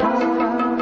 था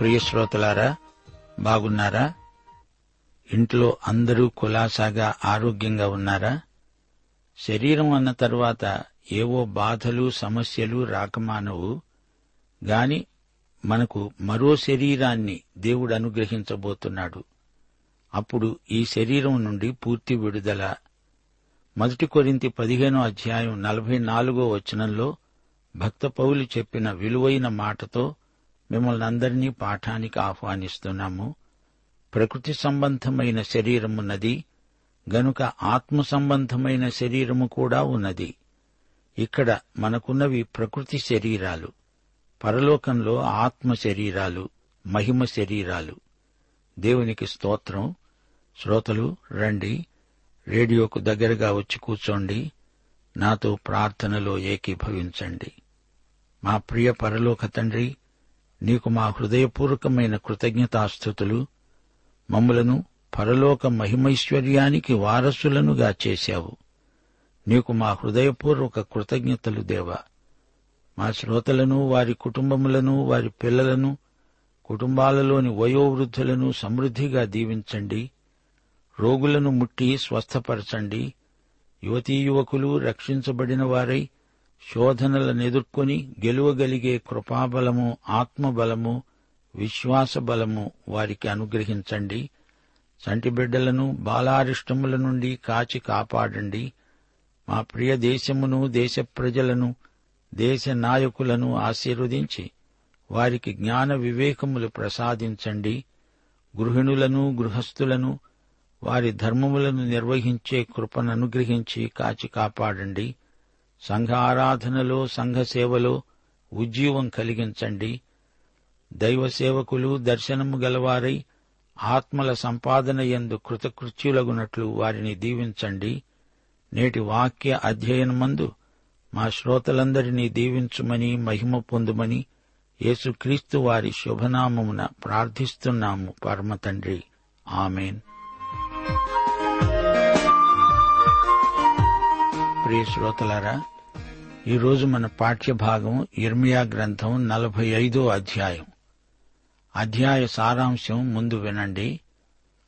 ప్రియశ్రోతలారా ప్రియ శ్రోతలారా బాగున్నారా? ఇంట్లో అందరూ కులాసాగా ఆరోగ్యంగా ఉన్నారా? శరీరం అన్న తరువాత ఏవో బాధలు సమస్యలు రాకమానవు. గాని మనకు మరో శరీరాన్ని దేవుడు అనుగ్రహించబోతున్నాడు. అప్పుడు ఈ శరీరం నుండి పూర్తి విడుదల. మొదటి కొరింతి పదిహేనో అధ్యాయం నలభై నాలుగో వచనంలో భక్త పౌలు చెప్పిన విలువైన మాటతో మిమ్మల్ని అందరినీ పాఠానికి ఆహ్వానిస్తున్నాము. ప్రకృతి సంబంధమైన శరీరమున్నది గనుక ఆత్మ సంబంధమైన శరీరము కూడా ఉన్నది. ఇక్కడ మనకున్నవి ప్రకృతి శరీరాలు. పరలోకంలో ఆత్మ శరీరాలు మహిమ శరీరాలు. దేవునికి స్తోత్రం. శ్రోతలు రండి. రేడియోకు దగ్గరగా వచ్చి కూర్చోండి. నాతో ప్రార్థనలో ఏకీభవించండి. మా ప్రియ పరలోక తండ్రి నీకు మా హృదయపూర్వకమైన కృతజ్ఞతాస్థుతులు మమ్ములను పరలోక మహిమైశ్వర్యానికి వారసులనుగా చేశావు. నీకు మా హృదయపూర్వక కృతజ్ఞతలు దేవా. మా శ్రోతలను వారి కుటుంబములను వారి పిల్లలను కుటుంబాలలోని వయోవృద్ధులను సమృద్ధిగా దీవించండి. రోగులను ముట్టి స్వస్థపరచండి. యువతీ యువకులు రక్షించబడిన వారై శోధనలను ఎదుర్కొని గెలువగలిగే కృపాబలము ఆత్మబలము విశ్వాస బలము వారికి అనుగ్రహించండి. చంటి బిడ్డలను బాలారిష్టముల నుండి కాచి కాపాడండి. మా ప్రియ దేశమును దేశ ప్రజలను దేశ నాయకులను ఆశీర్వదించి వారికి జ్ఞాన వివేకములు ప్రసాదించండి. గృహిణులను గృహస్థులను వారి ధర్మములను నిర్వహించే కృపను అనుగ్రహించి కాచి కాపాడండి. సంఘ ఆరాధనలో సంఘ సేవలో ఉజ్జీవం కలిగించండి. దైవ సేవకులు దర్శనము గలవారై ఆత్మల సంపాదన ఎందు కృతకృత్యులగునట్లు వారిని దీవించండి. నేటి వాక్య అధ్యయనమందు మా శ్రోతలందరినీ దీవించుమని మహిమ పొందుమని యేసుక్రీస్తు వారి శుభనామమున ప్రార్థిస్తున్నాము పరమ తండ్రి you ప్రియ శ్రోతలారా ఈరోజు మన పాఠ్యభాగం ఇర్మియా గ్రంథం నలభై ఐదో అధ్యాయం. అధ్యాయ సారాంశం ముందు వినండి.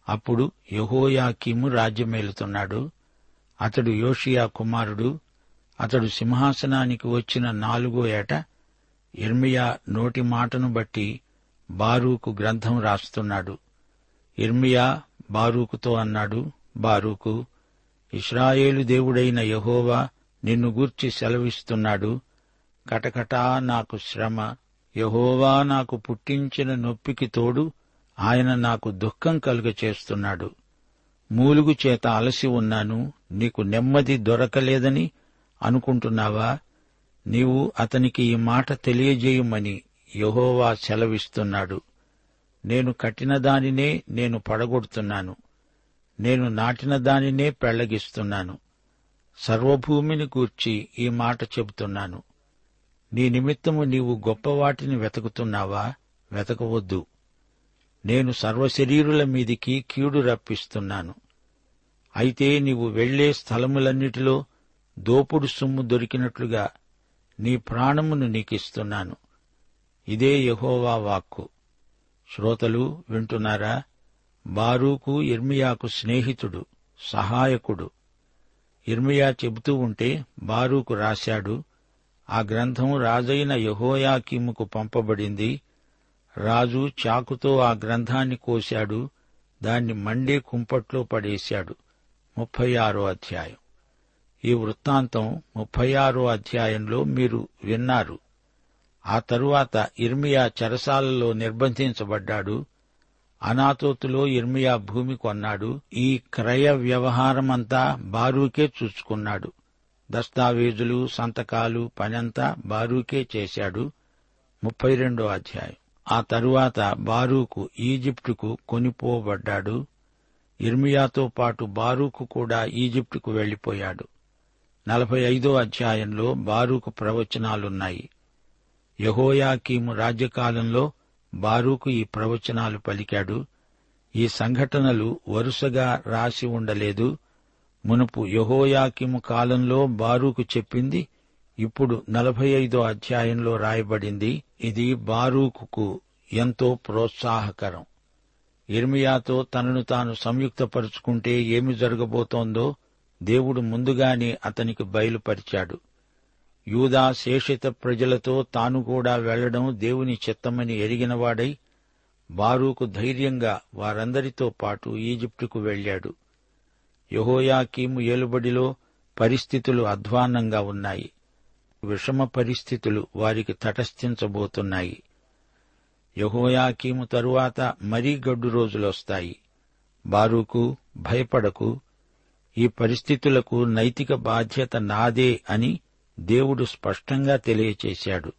అప్పుడు యహోయాకీము రాజ్యమేలుతున్నాడు. అతడు యోషియా కుమారుడు. అతడు సింహాసనానికి వచ్చిన నాలుగో ఏట ఇర్మియా నోటి మాటను బట్టి బారూకు గ్రంథం రాస్తున్నాడు. ఇర్మియా బారూకుతో అన్నాడు బారూకు ఇస్రాయేలు దేవుడైన యహోవా నిన్ను గూర్చి సెలవిస్తున్నాడు. కటకటా నాకు శ్రమ. యహోవా నాకు పుట్టించిన నొప్పికి తోడు ఆయన నాకు దుఃఖం కలుగచేస్తున్నాడు. మూలుగు చేత అలసి ఉన్నాను నీకు నెమ్మది దొరకలేదని అనుకుంటున్నావా? నీవు అతనికి ఈ మాట తెలియజేయమని యహోవా సెలవిస్తున్నాడు. నేను కట్టిన దానినే నేను పడగొడుతున్నాను. నేను నాటిన దానినే పెళ్ళగిస్తున్నాను సర్వభూమిని గూర్చి ఈ మాట చెబుతున్నాను. నీ నిమిత్తము నీవు గొప్పవాటిని వెతుకుతున్నావా? వెతకవద్దు. నేను సర్వశరీరుల మీదికి కీడు రప్పిస్తున్నాను. అయితే నీవు వెళ్ళే స్థలములన్నిటిలో దోపుడు సొమ్ము దొరికినట్లుగా నీ ప్రాణమును నీకిస్తున్నాను. ఇదే యహోవా వాక్కు. శ్రోతలు వింటున్నారా? బారూకు ఇర్మియాకు స్నేహితుడు సహాయకుడు. ఇర్మియా చెబుతూ ఉంటే బారూకు రాశాడు ఆ గ్రంథం రాజైన యహోయాకీముకు పంపబడింది. రాజు చాకుతో ఆ గ్రంథాన్ని కోశాడు దాన్ని మండే కుంపట్లో పడేశాడు. ముప్పై ఆరో అధ్యాయం. ఈ వృత్తాంతం ముప్పై ఆరో అధ్యాయంలో మీరు విన్నారు. ఆ తరువాత ఇర్మియా చెరసాలలో నిర్బంధించబడ్డాడు అనాతోతులో ఇర్మియా భూమి కొన్నాడు. ఈ క్రయ వ్యవహారమంతా బారూకే చూసుకున్నాడు. దస్తావేజులు సంతకాలు పనంతా బారూకే చేశాడు. ముప్పై రెండో అధ్యాయం. ఆ తరువాత బారూకు ఈజిప్టుకు కొనిపోబడ్డాడు. ఇర్మియాతో పాటు బారూకు కూడా ఈజిప్టుకు వెళ్ళిపోయాడు నలభై ఐదో అధ్యాయంలో బారూకు ప్రవచనాలున్నాయి. యహోయాకీము రాజ్యకాలంలో బారూకు ఈ ప్రవచనాలు పలికాడు. ఈ సంఘటనలు వరుసగా రాసి ఉండలేదు. మునుపు యహోయాకిము కాలంలో బారూకు చెప్పింది ఇప్పుడు నలభై ఐదో అధ్యాయంలో రాయబడింది. ఇది బారూకుకు ఎంతో ప్రోత్సాహకరం. ఇర్మియాతో తనను తాను సంయుక్తపరుచుకుంటే ఏమి జరగబోతోందో దేవుడు ముందుగానే అతనికి బయలుపరిచాడు. యూదా శేషిత ప్రజలతో తాను కూడా వెళ్ళడం దేవుని చిత్తమని ఎరిగినవాడై బారూకు ధైర్యంగా వారందరితో పాటు ఈజిప్టుకు వెళ్ళాడు యహోయాకీము ఏలుబడిలో పరిస్థితులు అధ్వాన్నంగా ఉన్నాయి. విషమ పరిస్థితులు వారికి తటస్థించబోతున్నాయి. యహోయాకీము తరువాత మరీ గడ్డు రోజులొస్తాయి. బారూకు భయపడకు. ఈ పరిస్థితులకు నైతిక బాధ్యత నాదే అని దేవుడు స్పష్టంగా తెలియచేశాడు.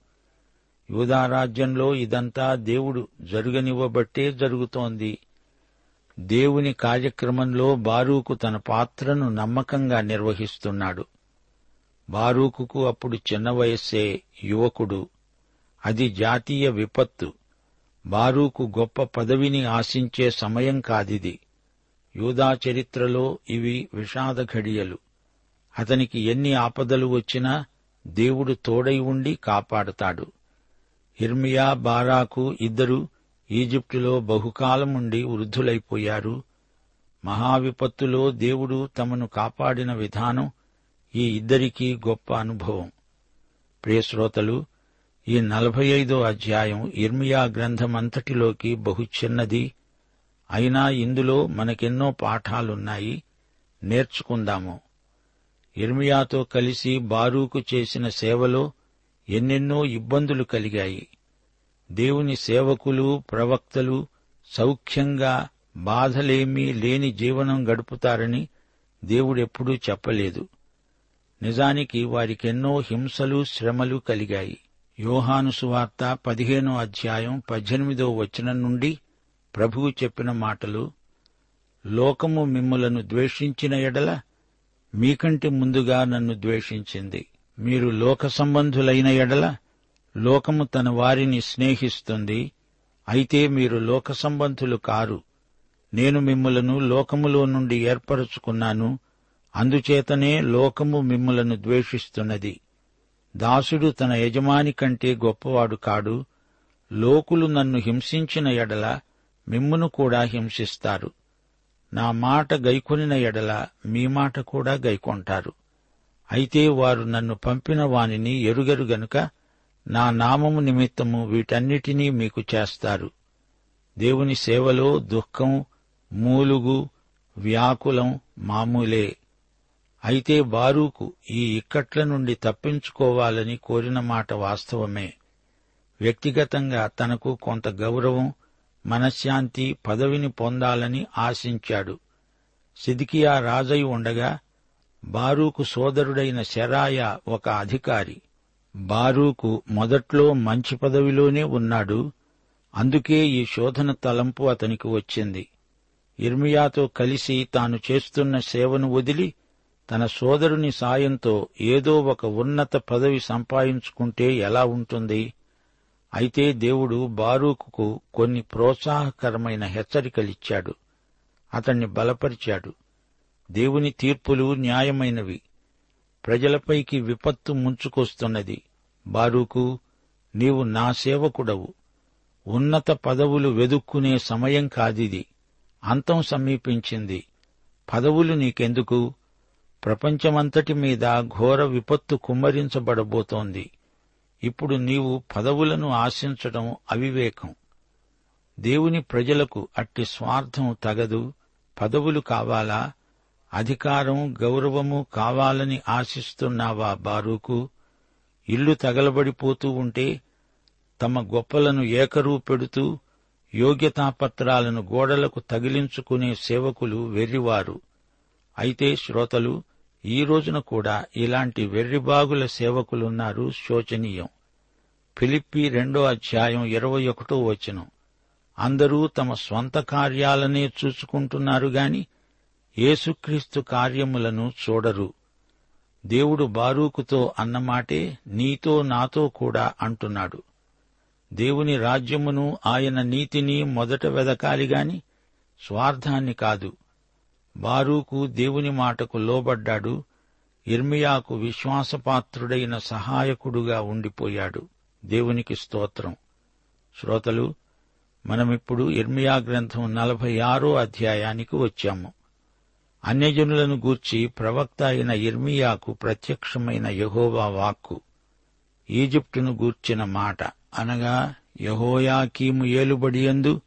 యూదారాజ్యంలో ఇదంతా దేవుడు జరుగనివ్వబట్టే జరుగుతోంది. దేవుని కార్యక్రమంలో బారూకు తన పాత్రను నమ్మకంగా నిర్వహిస్తున్నాడు. బారూకుకు అప్పుడు చిన్న వయస్సే యువకుడు. అది జాతీయ విపత్తు. బారూకు గొప్ప పదవిని ఆశించే సమయం కాదిది. యూదా చరిత్రలో ఇవి విషాద ఘడియలు. అతనికి ఎన్ని ఆపదలు వచ్చినా దేవుడు తోడై ఉండి కాపాడతాడు. ఇర్మియా బారాకు ఇద్దరు ఈజిప్టులో బహుకాలముండి వృద్ధులైపోయారు. మహావిపత్తులో దేవుడు తమను కాపాడిన విధానం ఈ ఇద్దరికీ గొప్ప అనుభవం. ప్రియశ్రోతలు ఈ నలభై ఐదో అధ్యాయం ఇర్మియా గ్రంథమంతటిలోకి బహు చిన్నది. అయినా ఇందులో మనకెన్నో పాఠాలున్నాయి. నేర్చుకుందాము. ఇర్మియాతో కలిసి బారూకు చేసిన సేవలో ఎన్నెన్నో ఇబ్బందులు కలిగాయి. దేవుని సేవకులు ప్రవక్తలు సౌఖ్యంగా బాధలేమీ లేని జీవనం గడుపుతారని దేవుడెప్పుడూ చెప్పలేదు. నిజానికి వారికెన్నో హింసలు శ్రమలు కలిగాయి. యోహాను సువార్త పదిహేనో అధ్యాయం పద్దెనిమిదో వచనం నుండి ప్రభువు చెప్పిన మాటలు లోకము మిమ్ములను ద్వేషించిన ఎడల మీకంటే ముందుగా నన్ను ద్వేషించింది. మీరు లోక సంబంధులైన ఎడల లోకము తన వారిని స్నేహిస్తుంది. అయితే మీరు లోక సంబంధులు కారు. నేను మిమ్ములను లోకములో నుండి ఏర్పరచుకున్నాను. అందుచేతనే లోకము మిమ్ములను ద్వేషిస్తున్నది. దాసుడు తన యజమాని కంటే గొప్పవాడు కాడు. లోకులు నన్ను హింసించిన ఎడల మిమ్మును కూడా హింసిస్తారు. నా మాట గైకొనిన ఎడల మీ మాట కూడా గైకొంటారు. అయితే వారు నన్ను పంపిన వానిని ఎరుగరు గనుక నా నామము నిమిత్తము వీటన్నిటినీ మీకు చేస్తారు. దేవుని సేవలో దుఃఖం మూలుగు వ్యాకులం మామూలే. అయితే బారూకు ఈ ఇక్కట్ల నుండి తప్పించుకోవాలని కోరిన మాట వాస్తవమే. వ్యక్తిగతంగా తనకు కొంత గౌరవం మనశ్శాంతి పదవిని పొందాలని ఆశించాడు. సిదికియా రాజై ఉండగా బారూకు సోదరుడైన శరాయ ఒక అధికారి. బారూకు మొదట్లో మంచి పదవిలోనే ఉన్నాడు. అందుకే ఈ శోధన తలంపు అతనికి వచ్చింది. ఇర్మియాతో కలిసి తాను చేస్తున్న సేవను వదిలి తన సోదరుని సాయంతో ఏదో ఒక ఉన్నత పదవి సంపాదించుకుంటే ఎలా ఉంటుంది? అయితే దేవుడు బారూకుకు కొన్ని ప్రోత్సాహకరమైన హెచ్చరికలిచ్చాడు. అతన్ని బలపరిచాడు. దేవుని తీర్పులు న్యాయమైనవి. ప్రజలపైకి విపత్తు ముంచుకొస్తున్నది. బారూకు నీవు నా సేవకుడవు. ఉన్నత పదవులు వెదుక్కునే సమయం కాదిది. అంతం సమీపించింది. పదవులు నీకెందుకు? ప్రపంచమంతటి మీద ఘోర విపత్తు కుమ్మరించబడబోతోంది. ఇప్పుడు నీవు పదవులను ఆశించటం అవివేకం. దేవుని ప్రజలకు అట్టి స్వార్థం తగదు. పదవులు కావాలా? అధికారం గౌరవము కావాలని ఆశిస్తున్నావా బారూకు? ఇల్లు తగలబడిపోతూ ఉంటే తమ గొప్పలను ఏకరూ పెడుతూ యోగ్యతాపత్రాలను గోడలకు తగిలించుకునే సేవకులు వెర్రివారు. అయితే శ్రోతలు ఈ రోజున కూడా ఇలాంటి వెర్రిబాగుల సేవకులున్నారు శోచనీయం. ఫిలిప్పి రెండో అధ్యాయం ఇరవై ఒకటో వచనం. అందరూ తమ స్వంత కార్యాలనే చూసుకుంటున్నారు గాని యేసుక్రీస్తు కార్యములను చూడరు. దేవుడు బారూకుతో అన్నమాటే నీతో నాతో కూడా అంటున్నాడు. దేవుని రాజ్యమును ఆయన నీతిని మొదట వెదకాలిగాని స్వార్థాన్ని కాదు. బారూకు దేవుని మాటకు లోబడ్డాడు. ఇర్మియాకు విశ్వాసపాత్రుడైన సహాయకుడుగా ఉండిపోయాడు. దేవునికి స్తోత్రం. శ్రోతలు మనమిప్పుడు ఇర్మియా గ్రంథం నలభై ఆరో అధ్యాయానికి వచ్చాము. అన్యజనులను గూర్చి ప్రవక్త అయిన ఇర్మియాకు ప్రత్యక్షమైన యహోవా వాక్కు. ఈజిప్టును గూర్చిన మాట అనగా యహోయాకీము ఏలుబడియందు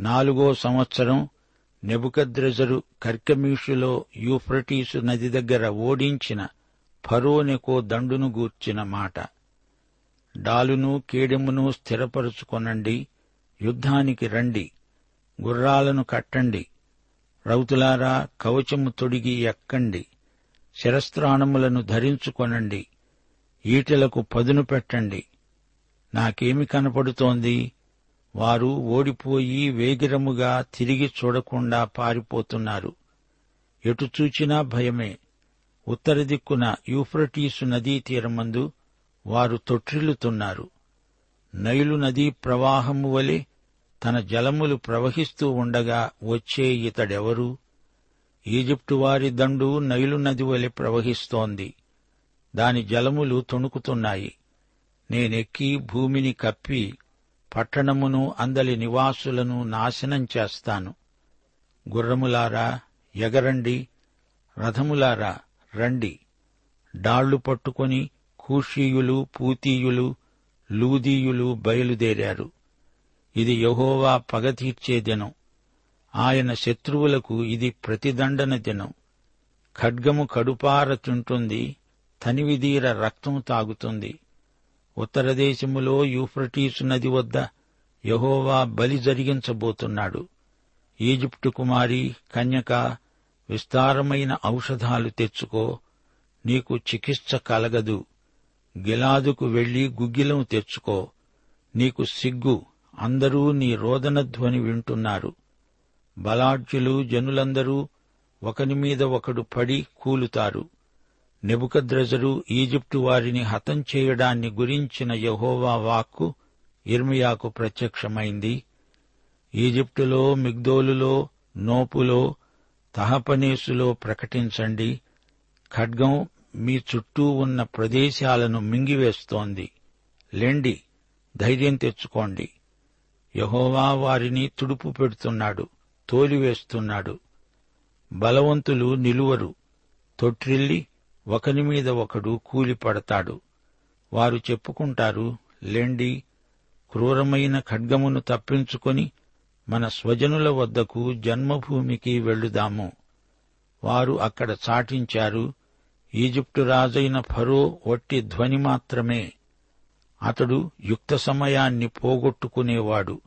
నాలుగో సంవత్సరం నెబుకద్రెజరు కర్కమీషులో యూఫ్రటీసు నది దగ్గర ఓడించిన ఫరోనెకో దండును గూర్చిన మాట. డాలును కేడెమును స్థిరపరుచుకొనండి. యుద్ధానికి రండి. గుర్రాలను కట్టండి. రౌతులారా కవచము తొడిగి ఎక్కండి. శిరస్త్రాణములను ధరించుకొనండి. ఈటెలకు పదును పెట్టండి. నాకేమి కనపడుతోంది? వారు ఓడిపోయి వేగిరముగా తిరిగి చూడకుండా పారిపోతున్నారు. ఎటు చూచినా భయమే. ఉత్తర దిక్కున యూఫ్రటీసు నదీ తీరమందు వారు తొట్టిల్లుతున్నారు. నైలు నదీ ప్రవాహము వలె తన జలములు ప్రవహిస్తూ ఉండగా వచ్చే ఇతడెవరు? ఈజిప్టు వారి దండు నైలు నది వలె ప్రవహిస్తోంది. దాని జలములు తొణుకుతున్నాయి. నేనెక్కి భూమిని కప్పి పట్టణమును అందలి నివాసులను నాశనం చేస్తాను. గుర్రములారా ఎగరండి. రథములారా రండి. డాళ్ళు పట్టుకొని కూషీయులు పూతీయులు లూదీయులు బయలుదేరారు. ఇది యహోవా పగ తీర్చే దినం. ఆయన శత్రువులకు ఇది ప్రతిదండన దినం. ఖడ్గము కడుపార తింటుంది తనివిదీర రక్తము తాగుతుంది. ఉత్తర దేశములో యూఫ్రటీసు నది వద్ద యహోవా బలి జరిగించబోతున్నాడు. ఈజిప్టు కుమారి కన్యక విస్తారమైన ఔషధాలు తెచ్చుకో నీకు చికిత్స కలగదు. గిలాదుకు వెళ్ళి గుగ్గిలం తెచ్చుకో నీకు సిగ్గు అందరూ నీ రోదన ధ్వని వింటున్నారు. బలాఢ్యులు జనులందరూ ఒకని మీద ఒకడు పడి కూలుతారు. నెబుకద్రజరు ఈజిప్టు వారిని హతం చేయడాన్ని గురించిన యహోవా వాక్కు ఇర్మియాకు ప్రత్యక్షమైంది. ఈజిప్టులో మిగ్దోలులో నోపులో తహపనేసులో ప్రకటించండి. ఖడ్గం మీ చుట్టూ ఉన్న ప్రదేశాలను మింగివేస్తోంది. లెండి ధైర్యం తెచ్చుకోండి. యహోవా వారిని తుడుపు పెడుతున్నాడు తోలివేస్తున్నాడు. బలవంతులు నిలువరు తొట్రిల్లి ఒకని మీద ఒకడు కూలిపడతాడు. వారు చెప్పుకుంటారు లెండి క్రూరమైన ఖడ్గమును తప్పించుకొని మన స్వజనుల వద్దకు జన్మభూమికి వెళ్ళుదాము. వారు అక్కడ చాటించారు ఈజిప్టు రాజైన ఫరో వట్టి ధ్వని మాత్రమే. అతడు యుక్త సమయాన్ని పోగొట్టుకునేవాడు.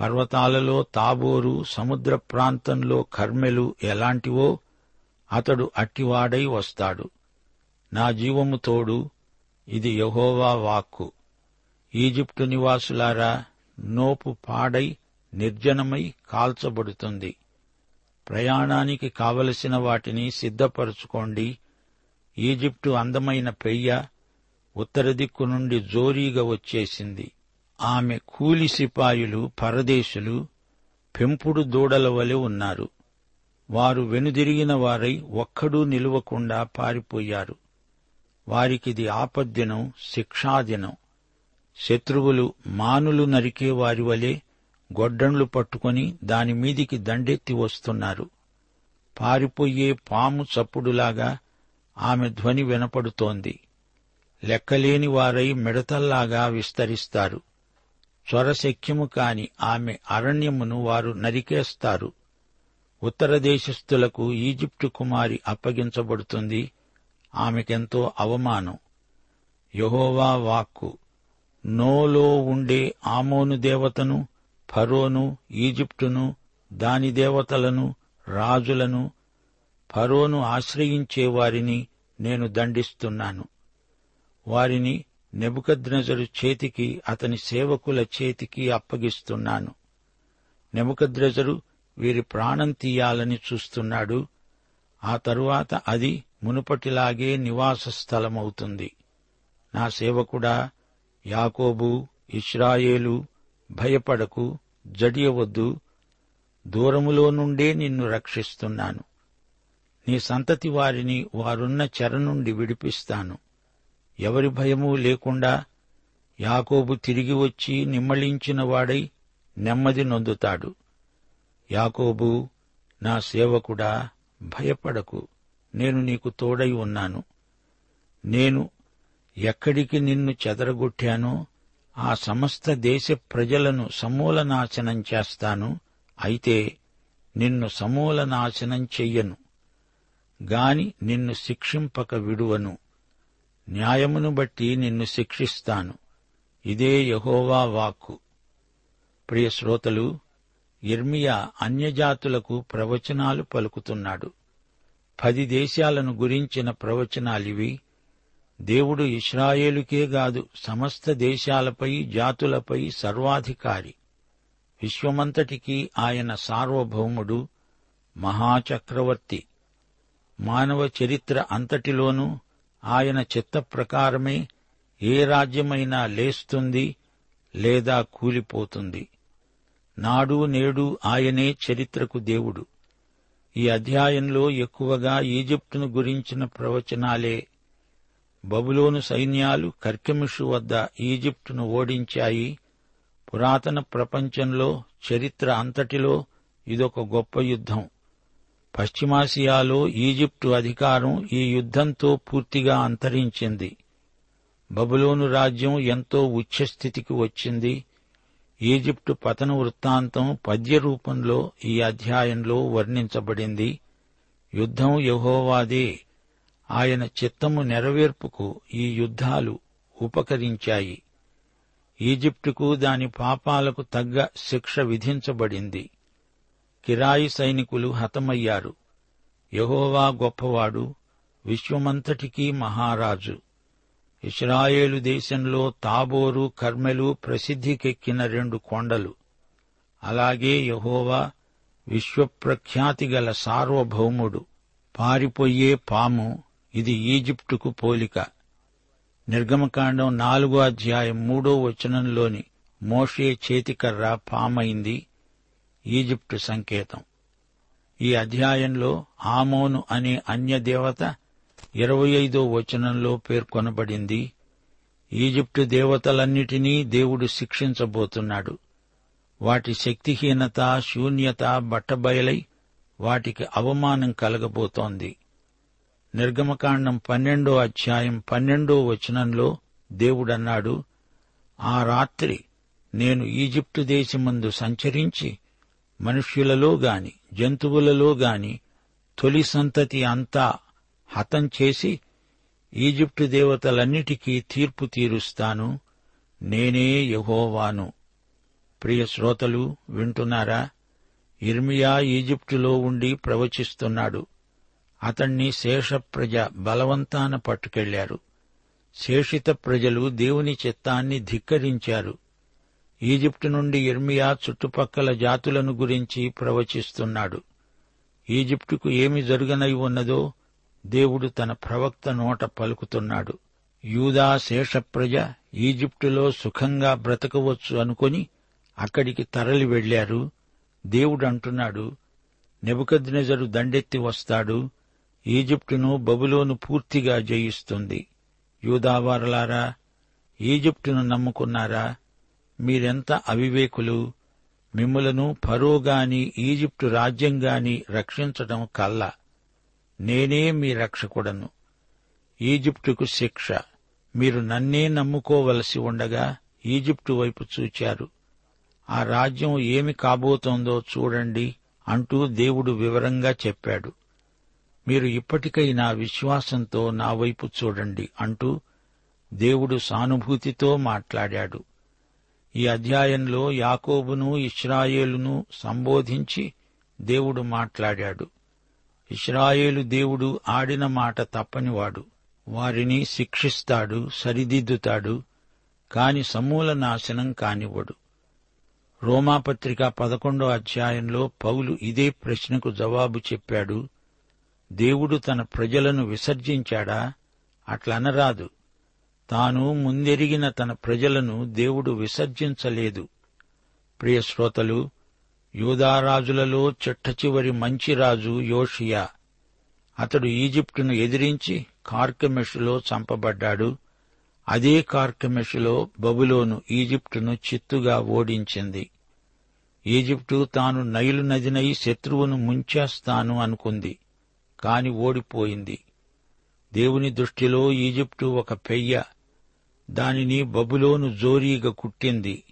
పర్వతాలలో తాబోరు సముద్ర ప్రాంతంలో కర్మెలు ఎలాంటివో అతడు అట్టివాడై వస్తాడు. నా జీవము తోడు ఇది యహోవా వాక్కు. ఈజిప్టు నివాసులారా నోపు పాడై నిర్జనమై కాల్చబడుతుంది. ప్రయాణానికి కావలసిన వాటిని సిద్ధపరచుకోండి. ఈజిప్టు అందమైన పెయ్య ఉత్తర దిక్కు నుండి జోరీగా వచ్చేసింది. ఆమె కూలి సిపాయులు పరదేశులు పెంపుడు దూడల వలె ఉన్నారు. వారు వెనుదిరిగిన వారై ఒక్కడూ నిలువకుండా పారిపోయారు. వారికిది ఆపద్దినం శిక్షాదినం. శత్రువులు మానులు నరికే వారి వలె గొడ్డండ్లు పట్టుకొని దానిమీదికి దండెత్తి వస్తున్నారు. పారిపోయే పాము చప్పుడులాగా ఆమె ధ్వని వినపడుతోంది. లెక్కలేని వారై మిడతల్లాగా విస్తరిస్తారు. చొరశక్యము కాని ఆమె అరణ్యమును వారు నరికేస్తారు. ఉత్తర దేశస్థులకు ఈజిప్టు కుమారి అప్పగించబడుతుంది. ఆమెకెంతో అవమానం. యహోవా వాక్కు నోలో ఉండే ఆమోను దేవతను ఫరోను ఈజిప్టును దాని దేవతలను రాజులను ఫరోను ఆశ్రయించే వారిని నేను దండిస్తున్నాను. వారిని నెబుకద్నెజరు చేతికి అతని సేవకుల చేతికి అప్పగిస్తున్నాను. నెబుకద్రెజరు వీరి ప్రాణం తీయాలని చూస్తున్నాడు. ఆ తరువాత అది మునుపటిలాగే నివాస స్థలమవుతుంది. నా సేవకుడా యాకోబు ఇస్రాయేలు భయపడకు జడియవద్దు. దూరములో నుండే నిన్ను రక్షిస్తున్నాను. నీ సంతతి వారిని వారున్న చెర నుండి విడిపిస్తాను. ఎవరి భయమూ లేకుండా యాకోబు తిరిగి వచ్చి నిమ్మళించిన వాడై నెమ్మది నొందుతాడు. యాకోబు నా సేవకుడా భయపడకు. నేను నీకు తోడై ఉన్నాను. నేను ఎక్కడికి నిన్ను చెదరగొట్టానో ఆ సమస్త దేశ ప్రజలను సమూల నాశనం చేస్తాను. అయితే నిన్ను సమూల నాశనం చెయ్యను. గాని నిన్ను శిక్షింపక విడువను. న్యాయమును బట్టి నిన్ను శిక్షిస్తాను. ఇదే యహోవా వాక్కు. ప్రియ శ్రోతలు ఇర్మియా అన్యజాతులకు ప్రవచనాలు పలుకుతున్నాడు. పది దేశాలను గురించిన ప్రవచనాలివి. దేవుడు ఇస్రాయేలుకే కాదు సమస్త దేశాలపై జాతులపై సర్వాధికారి. విశ్వమంతటికీ ఆయన సార్వభౌముడు మహాచక్రవర్తి. మానవ చరిత్ర అంతటిలోనూ ఆయన చిత్త ప్రకారమే ఏ రాజ్యమైనా లేస్తుంది లేదా కూలిపోతుంది. నాడు నేడు ఆయనే చరిత్రకు దేవుడు. ఈ అధ్యాయంలో ఎక్కువగా ఈజిప్టును గురించిన ప్రవచనాలే బబులోను సైన్యాలు కర్కెమిషు వద్ద ఈజిప్టును ఓడించాయి. పురాతన ప్రపంచంలో చరిత్ర అంతటిలో ఇదొక గొప్ప యుద్ధం. పశ్చిమాసియాలో ఈజిప్టు అధికారం ఈ యుద్ధంతో పూర్తిగా అంతరించింది. బబులోను రాజ్యం ఎంతో ఉచ్చస్థితికి వచ్చింది. ఈజిప్టు పతన వృత్తాంతం పద్య రూపంలో ఈ అధ్యాయంలో వర్ణించబడింది. యుద్ధం యహోవాదే. ఆయన చిత్తము నెరవేర్పుకు ఈ యుద్ధాలు ఉపకరించాయి. ఈజిప్టుకు దాని పాపాలకు తగ్గ శిక్ష విధించబడింది. కిరాయి సైనికులు హతమయ్యారు. యహోవా గొప్పవాడు విశ్వమంతటికీ మహారాజు. ఇస్రాయేలు దేశంలో తాబోరు కర్మెలు ప్రసిద్ధికెక్కిన రెండు కొండలు. అలాగే యహోవా విశ్వప్రఖ్యాతి గల సార్వభౌముడు. పారిపోయే పాము ఇది ఈజిప్టుకు పోలిక. నిర్గమకాండం నాలుగో అధ్యాయం మూడో వచనంలోని మోషే చేతికర్ర పామైంది ఈజిప్టు సంకేతం. ఈ అధ్యాయంలో ఆమోను అనే అన్యదేవత ఇరవై ఐదో వచనంలో పేర్కొనబడింది ఈజిప్టు దేవతలన్నిటినీ దేవుడు శిక్షించబోతున్నాడు. వాటి శక్తిహీనత శూన్యత బట్టబయలై వాటికి అవమానం కలగబోతోంది. నిర్గమకాండం పన్నెండో అధ్యాయం పన్నెండో వచనంలో దేవుడన్నాడు ఆ రాత్రి నేను ఈజిప్టు దేశమందు సంచరించి మనుష్యులలో గాని జంతువులలో గాని తొలి సంతతి అంతా హతం చేసి ఈజిప్టు దేవతలన్నిటికీ తీర్పు తీరుస్తాను. నేనే యహోవాను. ప్రియ శ్రోతలు వింటున్నారా? ఇర్మియా ఈజిప్టులో ఉండి ప్రవచిస్తున్నాడు. అతణ్ణి శేష ప్రజ బలవంతాన పట్టుకెళ్ళారు శేషిత ప్రజలు దేవుని చిత్తాన్ని ధిక్కరించారు. ఈజిప్టు నుండి ఇర్మియా చుట్టుపక్కల జాతులను గురించి ప్రవచిస్తున్నాడు. ఈజిప్టుకు ఏమి జరుగనై ఉన్నదో దేవుడు తన ప్రవక్త నోట పలుకుతున్నాడు. యూదా శేషప్రజ ఈజిప్టులో సుఖంగా బ్రతకవచ్చు అనుకుని అక్కడికి తరలి వెళ్ళారు దేవుడు అంటున్నాడు నెబుకద్నెజరు దండెత్తి వస్తాడు. ఈజిప్టును బబులోను పూర్తిగా జయిస్తుంది. యూదావారలారా ఈజిప్టును నమ్ముకున్నారా? మీరెంత అవివేకులు? మిమ్ములను ఫరోగాని ఈజిప్టు రాజ్యంగాని రక్షించటం కల్లా. నేనే మీ రక్షకుడను. ఈజిప్టుకు శిక్ష. మీరు నన్నే నమ్ముకోవలసి ఉండగా ఈజిప్టు వైపు చూచారు. ఆ రాజ్యం ఏమి కాబోతోందో చూడండి అంటూ దేవుడు వివరంగా చెప్పాడు. మీరు ఇప్పటికైనా విశ్వాసంతో నా వైపు చూడండి అంటూ దేవుడు సానుభూతితో మాట్లాడాడు. ఈ అధ్యాయంలో యాకోబును ఇస్రాయేలును సంబోధించి దేవుడు మాట్లాడాడు. ఇస్రాయేలు దేవుడు ఆడిన మాట తప్పనివాడు. వారిని శిక్షిస్తాడు సరిదిద్దుతాడు కాని సమూల నాశనం కానివ్వడు. రోమాపత్రిక పదకొండో అధ్యాయంలో పౌలు ఇదే ప్రశ్నకు జవాబు చెప్పాడు. దేవుడు తన ప్రజలను విసర్జించాడా? అట్లనరాదు. తాను ముందెరిగిన తన ప్రజలను దేవుడు విసర్జించలేదు. ప్రియశ్రోతలు యూదారాజులలో చిట్ట చిట్టచివరి మంచి రాజు యోషియా. అతడు ఈజిప్టును ఎదిరించి కార్కమెషులో చంపబడ్డాడు. అదే కార్కమెషులో బబులోను ఈజిప్టును చిత్తుగా ఓడించింది. ఈజిప్టు తాను నైలు నదినై శత్రువును ముంచేస్తాను అనుకుంది కాని ఓడిపోయింది. దేవుని దృష్టిలో ఈజిప్టు ఒక పెయ్య. దానిని బబులోను జోరీగా కుట్టింది.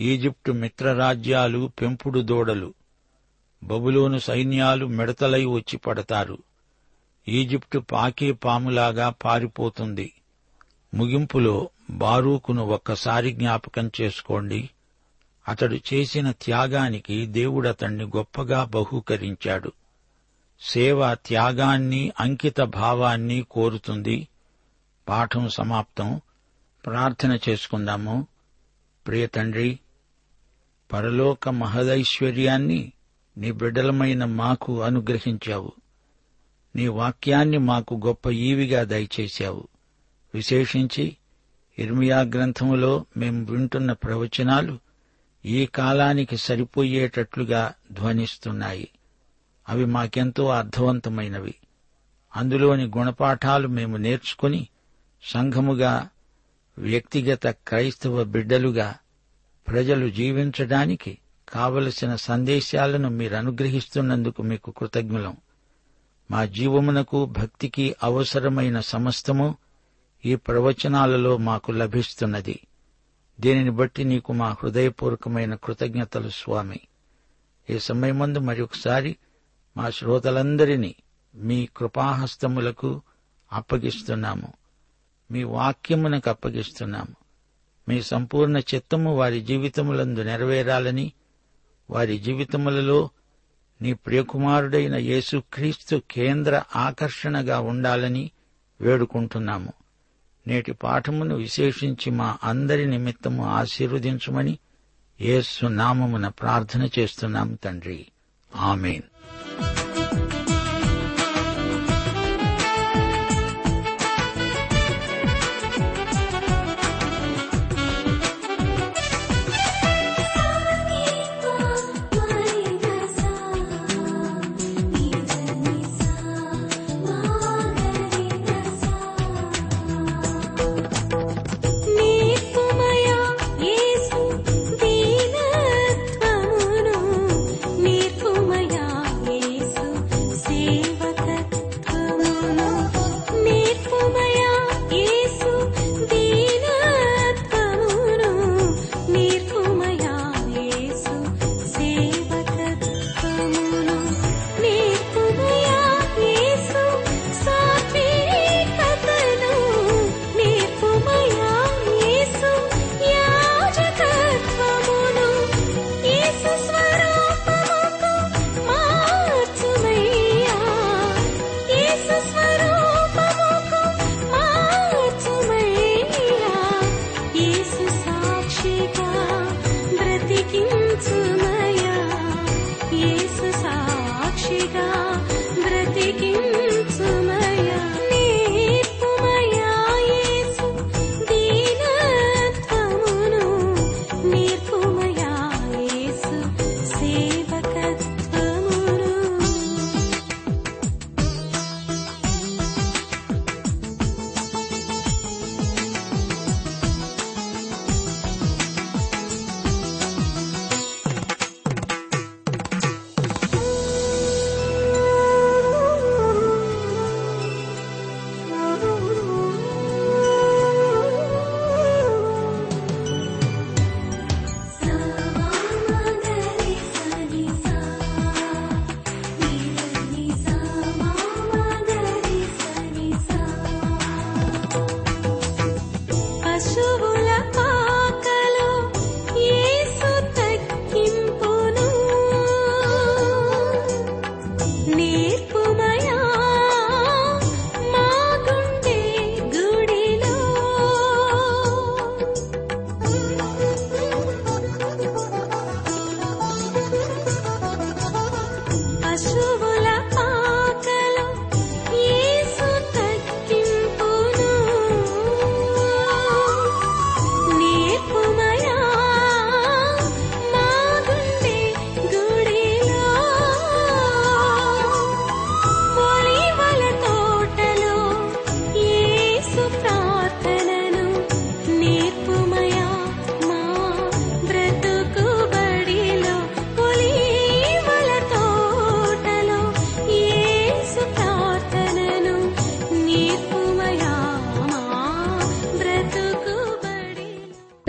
ఈజిప్టు మిత్రరాజ్యాలు పెంపుడు దూడలు. బబులోను సైన్యాలు మిడతలై వచ్చి పడతారు. ఈజిప్టు పాకే పాములాగా పారిపోతుంది. ముగింపులో బారూకును ఒక్కసారి జ్ఞాపకం చేసుకోండి. అతడు చేసిన త్యాగానికి దేవుడతణ్ణి గొప్పగా బహూకరించాడు. సేవ త్యాగాన్ని అంకిత భావాన్ని కోరుతుంది. పాఠం సమాప్తం. ప్రార్థన చేసుకుందాము. ప్రియ తండ్రి పరలోక మహదైశ్వర్యాన్ని నీ బిడ్డలమైన మాకు అనుగ్రహించావు. నీ వాక్యాన్ని మాకు గొప్ప ఈవిగా దయచేశావు. విశేషించి ఇర్మియా గ్రంథములో మేము వింటున్న ప్రవచనాలు ఈ కాలానికి సరిపోయేటట్లుగా ధ్వనిస్తున్నాయి. అవి మాకెంతో అర్థవంతమైనవి. అందులోని గుణపాఠాలు మేము నేర్చుకుని సంఘముగా వ్యక్తిగత క్రైస్తవ బిడ్డలుగా ప్రజలు జీవించడానికి కావలసిన సందేశాలను మీరు అనుగ్రహిస్తున్నందుకు మీకు కృతజ్ఞులం. మా జీవమునకు భక్తికి అవసరమైన సమస్తము ఈ ప్రవచనాలలో మాకు లభిస్తున్నది. దీనిని బట్టి నీకు మా హృదయపూర్వకమైన కృతజ్ఞతలు స్వామి. ఈ సమయమందు మరొకసారి మా శ్రోతలందరినీ మీ కృపాహస్తములకు అప్పగిస్తున్నాము. మీ వాక్యమునకు అప్పగిస్తున్నాము. మీ సంపూర్ణ చిత్తము వారి జీవితములందు నెరవేరాలని వారి జీవితములలో నీ ప్రియకుమారుడైన యేసుక్రీస్తు కేంద్ర ఆకర్షణగా ఉండాలని వేడుకుంటున్నాము. నేటి పాఠమును విశేషించి మా అందరి నిమిత్తము ఆశీర్వదించమని యేసు నామమున ప్రార్థన చేస్తున్నాం తండ్రి. ఆమెన్.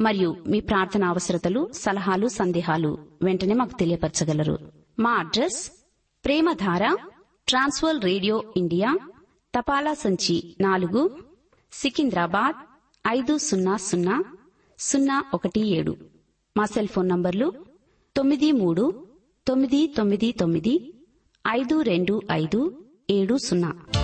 మరియు మీ ప్రార్థన అవసరతలు సలహాలు సందేహాలు వెంటనే మాకు తెలియపరచగలరు. మా address Premadhara Trans World Radio India తపాలా సంచి నాలుగు సికింద్రాబాద్ ఐదు సున్నా సున్నా సున్నా ఒకటి ఏడు. మా సెల్ ఫోన్ నంబర్లు తొమ్మిది మూడు తొమ్మిది తొమ్మిది తొమ్మిది ఐదు రెండు ఐదు ఏడు సున్నా.